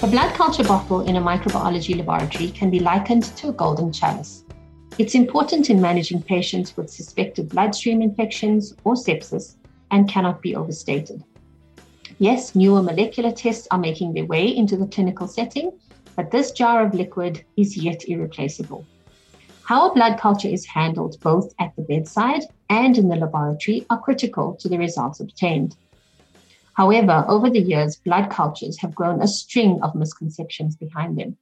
A blood culture bottle in a microbiology laboratory can be likened to a golden chalice. It's important in managing patients with suspected bloodstream infections or sepsis and cannot be overstated. Yes, newer molecular tests are making their way into the clinical setting, but this jar of liquid is yet irreplaceable. How a blood culture is handled both at the bedside and in the laboratory are critical to the results obtained. However, over the years, blood cultures have grown a string of misconceptions behind them.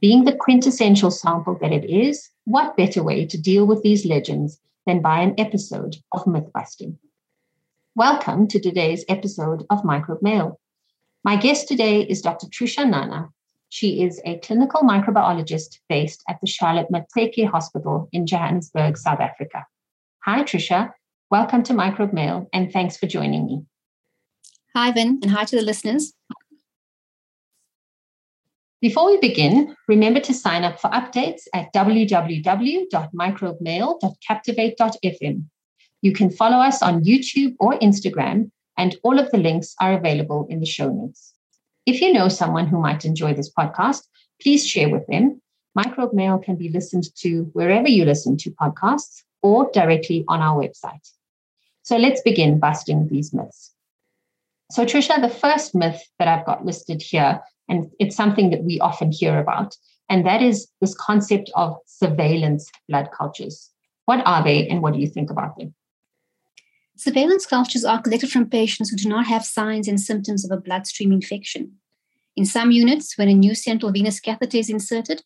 Being the quintessential sample that it is, what better way to deal with these legends than by an episode of myth busting? Welcome to today's episode of Microbe Mail. My guest today is Dr. Trisha Nana. She is a clinical microbiologist based at the Charlotte Maxeke Hospital in Johannesburg, South Africa. Hi, Trisha. Welcome to Microbe Mail, and thanks for joining me. Hi, Vin, and hi to the listeners. Before we begin, remember to sign up for updates at www.microbemail.captivate.fm. You can follow us on YouTube or Instagram, and all of the links are available in the show notes. If you know someone who might enjoy this podcast, please share with them. Microbe Mail can be listened to wherever you listen to podcasts or directly on our website. So let's begin busting these myths. So, Trisha, the first myth that I've got listed here, and it's something that we often hear about, and that is this concept of surveillance blood cultures. What are they, and what do you think about them? Surveillance cultures are collected from patients who do not have signs and symptoms of a bloodstream infection. In some units, when a new central venous catheter is inserted,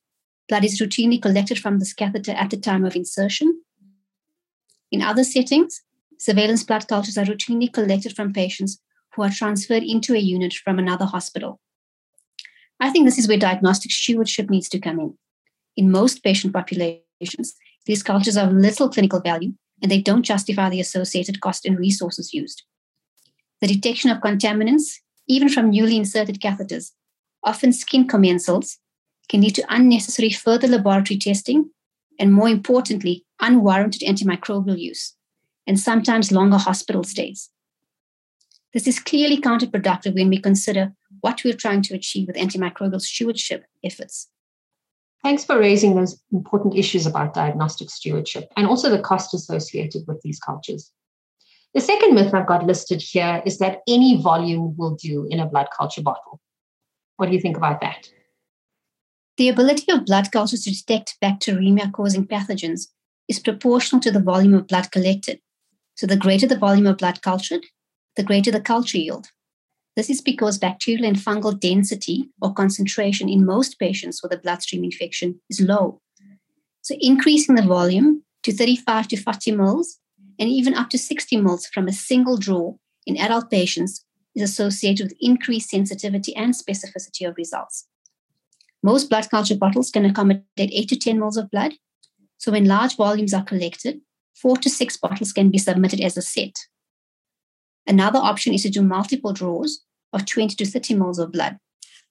blood is routinely collected from this catheter at the time of insertion. In other settings, surveillance blood cultures are routinely collected from patients who are transferred into a unit from another hospital. I think this is where diagnostic stewardship needs to come in. In most patient populations, these cultures have little clinical value and they don't justify the associated cost and resources used. The detection of contaminants, even from newly inserted catheters, often skin commensals, can lead to unnecessary further laboratory testing and, more importantly, unwarranted antimicrobial use, and sometimes longer hospital stays. This is clearly counterproductive when we consider what we're trying to achieve with antimicrobial stewardship efforts. Thanks for raising those important issues about diagnostic stewardship and also the cost associated with these cultures. The second myth I've got listed here is that any volume will do in a blood culture bottle. What do you think about that? The ability of blood cultures to detect bacteremia causing pathogens is proportional to the volume of blood collected. So, the greater the volume of blood cultured, the greater the culture yield. This is because bacterial and fungal density or concentration in most patients with a bloodstream infection is low. So, increasing the volume to 35 to 40 mils and even up to 60 mils from a single draw in adult patients is associated with increased sensitivity and specificity of results. Most blood culture bottles can accommodate 8 to 10 mils of blood. So, when large volumes are collected, four to six bottles can be submitted as a set. Another option is to do multiple draws of 20 to 30 mils of blood.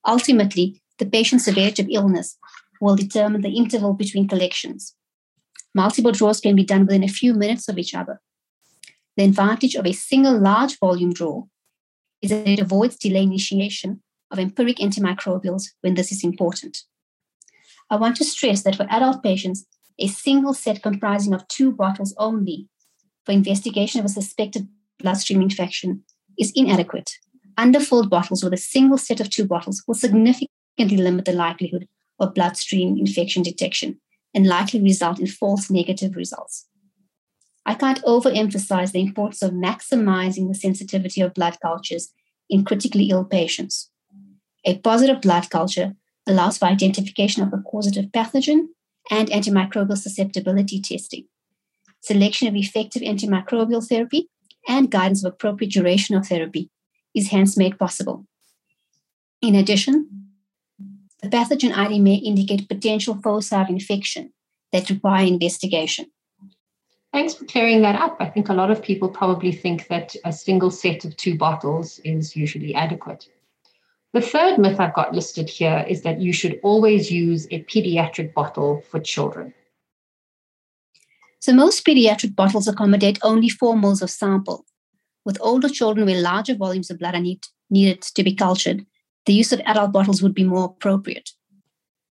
Ultimately, the patient's severity of illness will determine the interval between collections. Multiple draws can be done within a few minutes of each other. The advantage of a single large volume draw is that it avoids delay initiation of empiric antimicrobials when this is important. I want to stress that for adult patients, a single set comprising of two bottles only for investigation of a suspected bloodstream infection is inadequate. Underfilled bottles with a single set of two bottles will significantly limit the likelihood of bloodstream infection detection and likely result in false negative results. I can't overemphasize the importance of maximizing the sensitivity of blood cultures in critically ill patients. A positive blood culture allows for identification of a causative pathogen and antimicrobial susceptibility testing, selection of effective antimicrobial therapy, and guidance of appropriate duration of therapy is hence made possible. In addition, the pathogen ID may indicate potential foci infection that require investigation. Thanks for clearing that up. I think a lot of people probably think that a single set of two bottles is usually adequate. The third myth I've got listed here is that you should always use a pediatric bottle for children. So most pediatric bottles accommodate only four mils of sample. With older children where larger volumes of blood are need, needed to be cultured, the use of adult bottles would be more appropriate.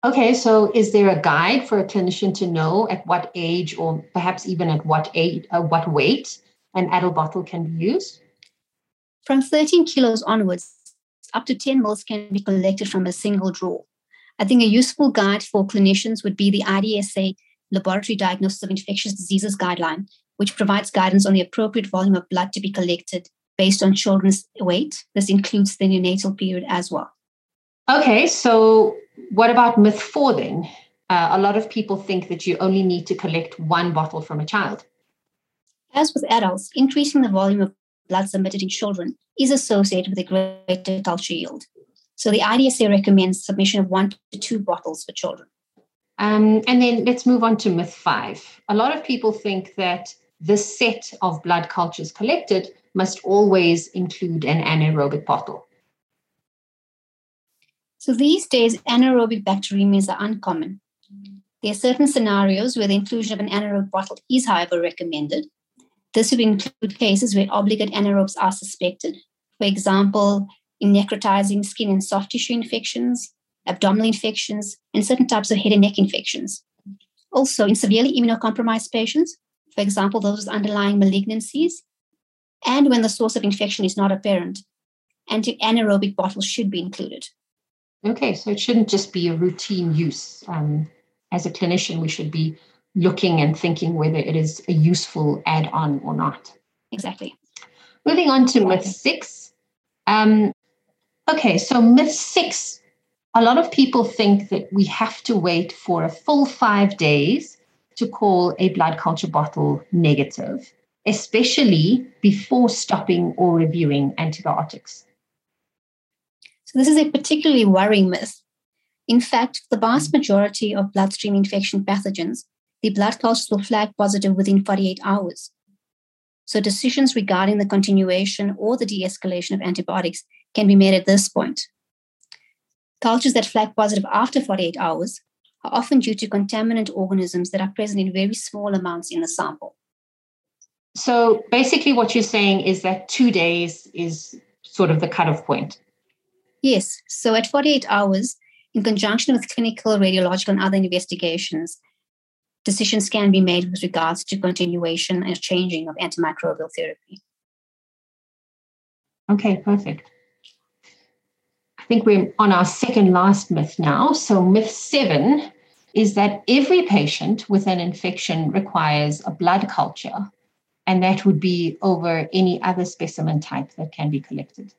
Okay, so is there a guide for a clinician to know at what age or perhaps even at what age, uh, what weight an adult bottle can be used? From 13 kilos onwards, up to 10 mils can be collected from a single draw. I think a useful guide for clinicians would be the IDSA Laboratory Diagnosis of Infectious Diseases Guideline, which provides guidance on the appropriate volume of blood to be collected based on children's weight. This includes the neonatal period as well. Okay, so what about myth four then? Uh, a lot of people think that you only need to collect one bottle from a child. As with adults, increasing the volume of blood submitted in children is associated with a greater culture yield. So the IDSA recommends submission of one to two bottles for children. Um, and then let's move on to myth five. A lot of people think that the set of blood cultures collected must always include an anaerobic bottle. So these days, anaerobic bacteremias are uncommon. There are certain scenarios where the inclusion of an anaerobic bottle is, however, recommended. This would include cases where obligate anaerobes are suspected, for example, in necrotizing skin and soft tissue infections, abdominal infections, and certain types of head and neck infections. Also, in severely immunocompromised patients, for example, those with underlying malignancies, and when the source of infection is not apparent, anti anaerobic bottles should be included. Okay, so it shouldn't just be a routine use. Um, as a clinician, we should be looking and thinking whether it is a useful add on or not. Exactly. Moving on to myth six. Um, okay, so myth six a lot of people think that we have to wait for a full five days to call a blood culture bottle negative, especially before stopping or reviewing antibiotics. So, this is a particularly worrying myth. In fact, the vast majority of bloodstream infection pathogens the blood cultures will flag positive within 48 hours. So decisions regarding the continuation or the de escalation of antibiotics can be made at this point. Cultures that flag positive after 48 hours are often due to contaminant organisms that are present in very small amounts in the sample. So basically, what you're saying is that two days is sort of the cutoff point. Yes. So at 48 hours, in conjunction with clinical, radiological, and other investigations, decisions can be made with regards to continuation and changing of antimicrobial therapy. Okay, perfect. I think we're on our second last myth now. So, myth seven is that every patient with an infection requires a blood culture, and that would be over any other specimen type that can be collected.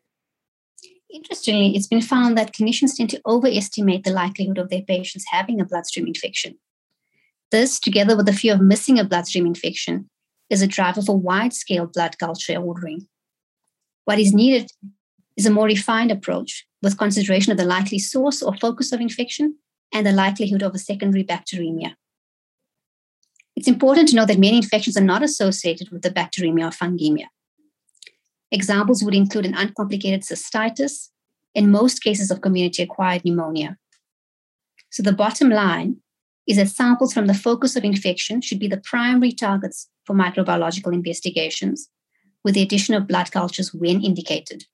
Interestingly, it's been found that clinicians tend to overestimate the likelihood of their patients having a bloodstream infection. This, together with the fear of missing a bloodstream infection, is a driver for wide scale blood culture ordering. What is needed is a more refined approach with consideration of the likely source or focus of infection and the likelihood of a secondary bacteremia. It's important to know that many infections are not associated with the bacteremia or fungemia. Examples would include an uncomplicated cystitis, in most cases of community acquired pneumonia. So, the bottom line is that samples from the focus of infection should be the primary targets for microbiological investigations, with the addition of blood cultures when indicated.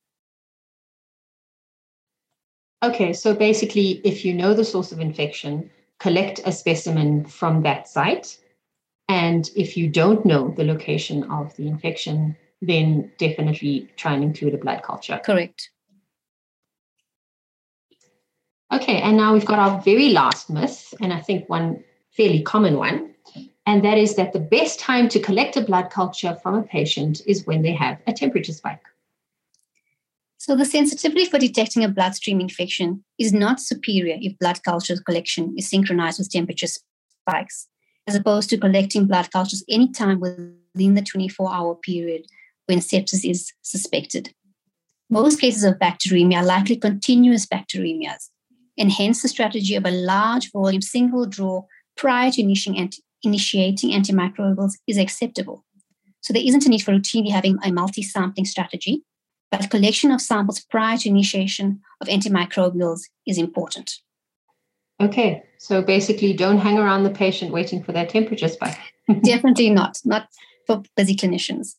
Okay, so basically, if you know the source of infection, collect a specimen from that site. And if you don't know the location of the infection, then definitely try and include a blood culture. Correct. Okay, and now we've got our very last myth, and I think one fairly common one, and that is that the best time to collect a blood culture from a patient is when they have a temperature spike. So, the sensitivity for detecting a bloodstream infection is not superior if blood culture collection is synchronized with temperature spikes, as opposed to collecting blood cultures anytime within the 24 hour period when sepsis is suspected. Most cases of bacteremia are likely continuous bacteremias, and hence the strategy of a large volume single draw prior to initiating, anti- initiating antimicrobials is acceptable. So there isn't a need for routinely having a multi sampling strategy, but collection of samples prior to initiation of antimicrobials is important. Okay, so basically, don't hang around the patient waiting for their temperature spike. Definitely not. Not for busy clinicians.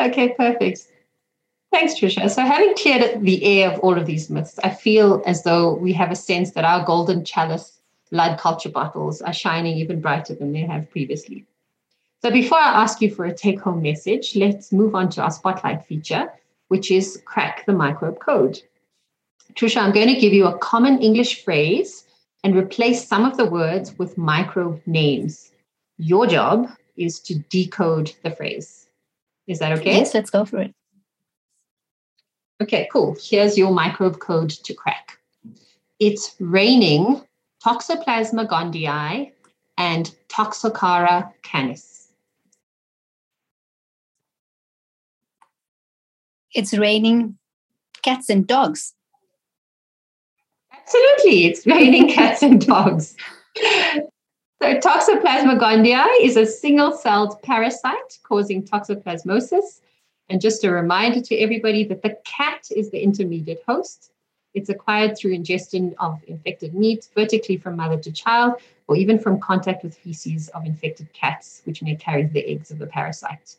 Okay, perfect. Thanks, Trisha. So, having cleared the air of all of these myths, I feel as though we have a sense that our golden chalice blood culture bottles are shining even brighter than they have previously. So, before I ask you for a take home message, let's move on to our spotlight feature, which is crack the microbe code. Trisha, I'm going to give you a common English phrase and replace some of the words with microbe names. Your job is to decode the phrase. Is that okay? Yes, let's go for it. Okay, cool. Here's your microbe code to crack. It's raining Toxoplasma gondii and Toxocara canis. It's raining cats and dogs. Absolutely, it's raining cats and dogs. So, Toxoplasma gondii is a single celled parasite causing toxoplasmosis. And just a reminder to everybody that the cat is the intermediate host. It's acquired through ingestion of infected meat, vertically from mother to child, or even from contact with feces of infected cats, which may carry the eggs of the parasite.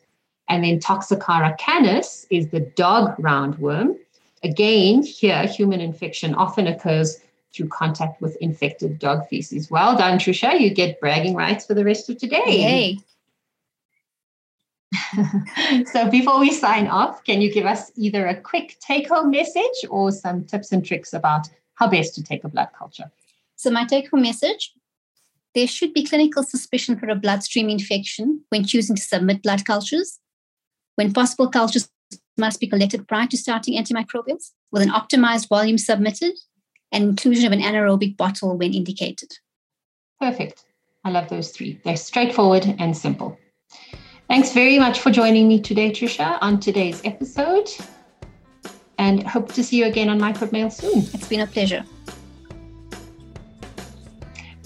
And then Toxocara canis is the dog roundworm. Again, here, human infection often occurs through contact with infected dog feces. Well done, Trisha. You get bragging rights for the rest of today. Yay. so before we sign off, can you give us either a quick take-home message or some tips and tricks about how best to take a blood culture? So my take-home message, there should be clinical suspicion for a bloodstream infection when choosing to submit blood cultures. When possible, cultures must be collected prior to starting antimicrobials with an optimized volume submitted and inclusion of an anaerobic bottle when indicated. Perfect. I love those three. They're straightforward and simple. Thanks very much for joining me today, Trisha, on today's episode. And hope to see you again on Microbe Mail soon. It's been a pleasure.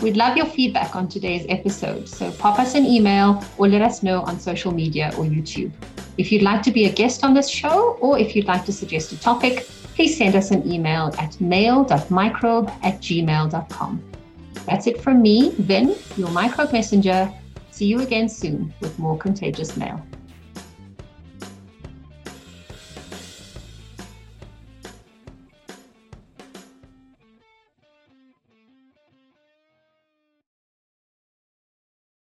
We'd love your feedback on today's episode, so pop us an email or let us know on social media or YouTube. If you'd like to be a guest on this show, or if you'd like to suggest a topic, please send us an email at mail.microbe at gmail.com. That's it from me, Vin, your microbe messenger. See you again soon with more contagious mail.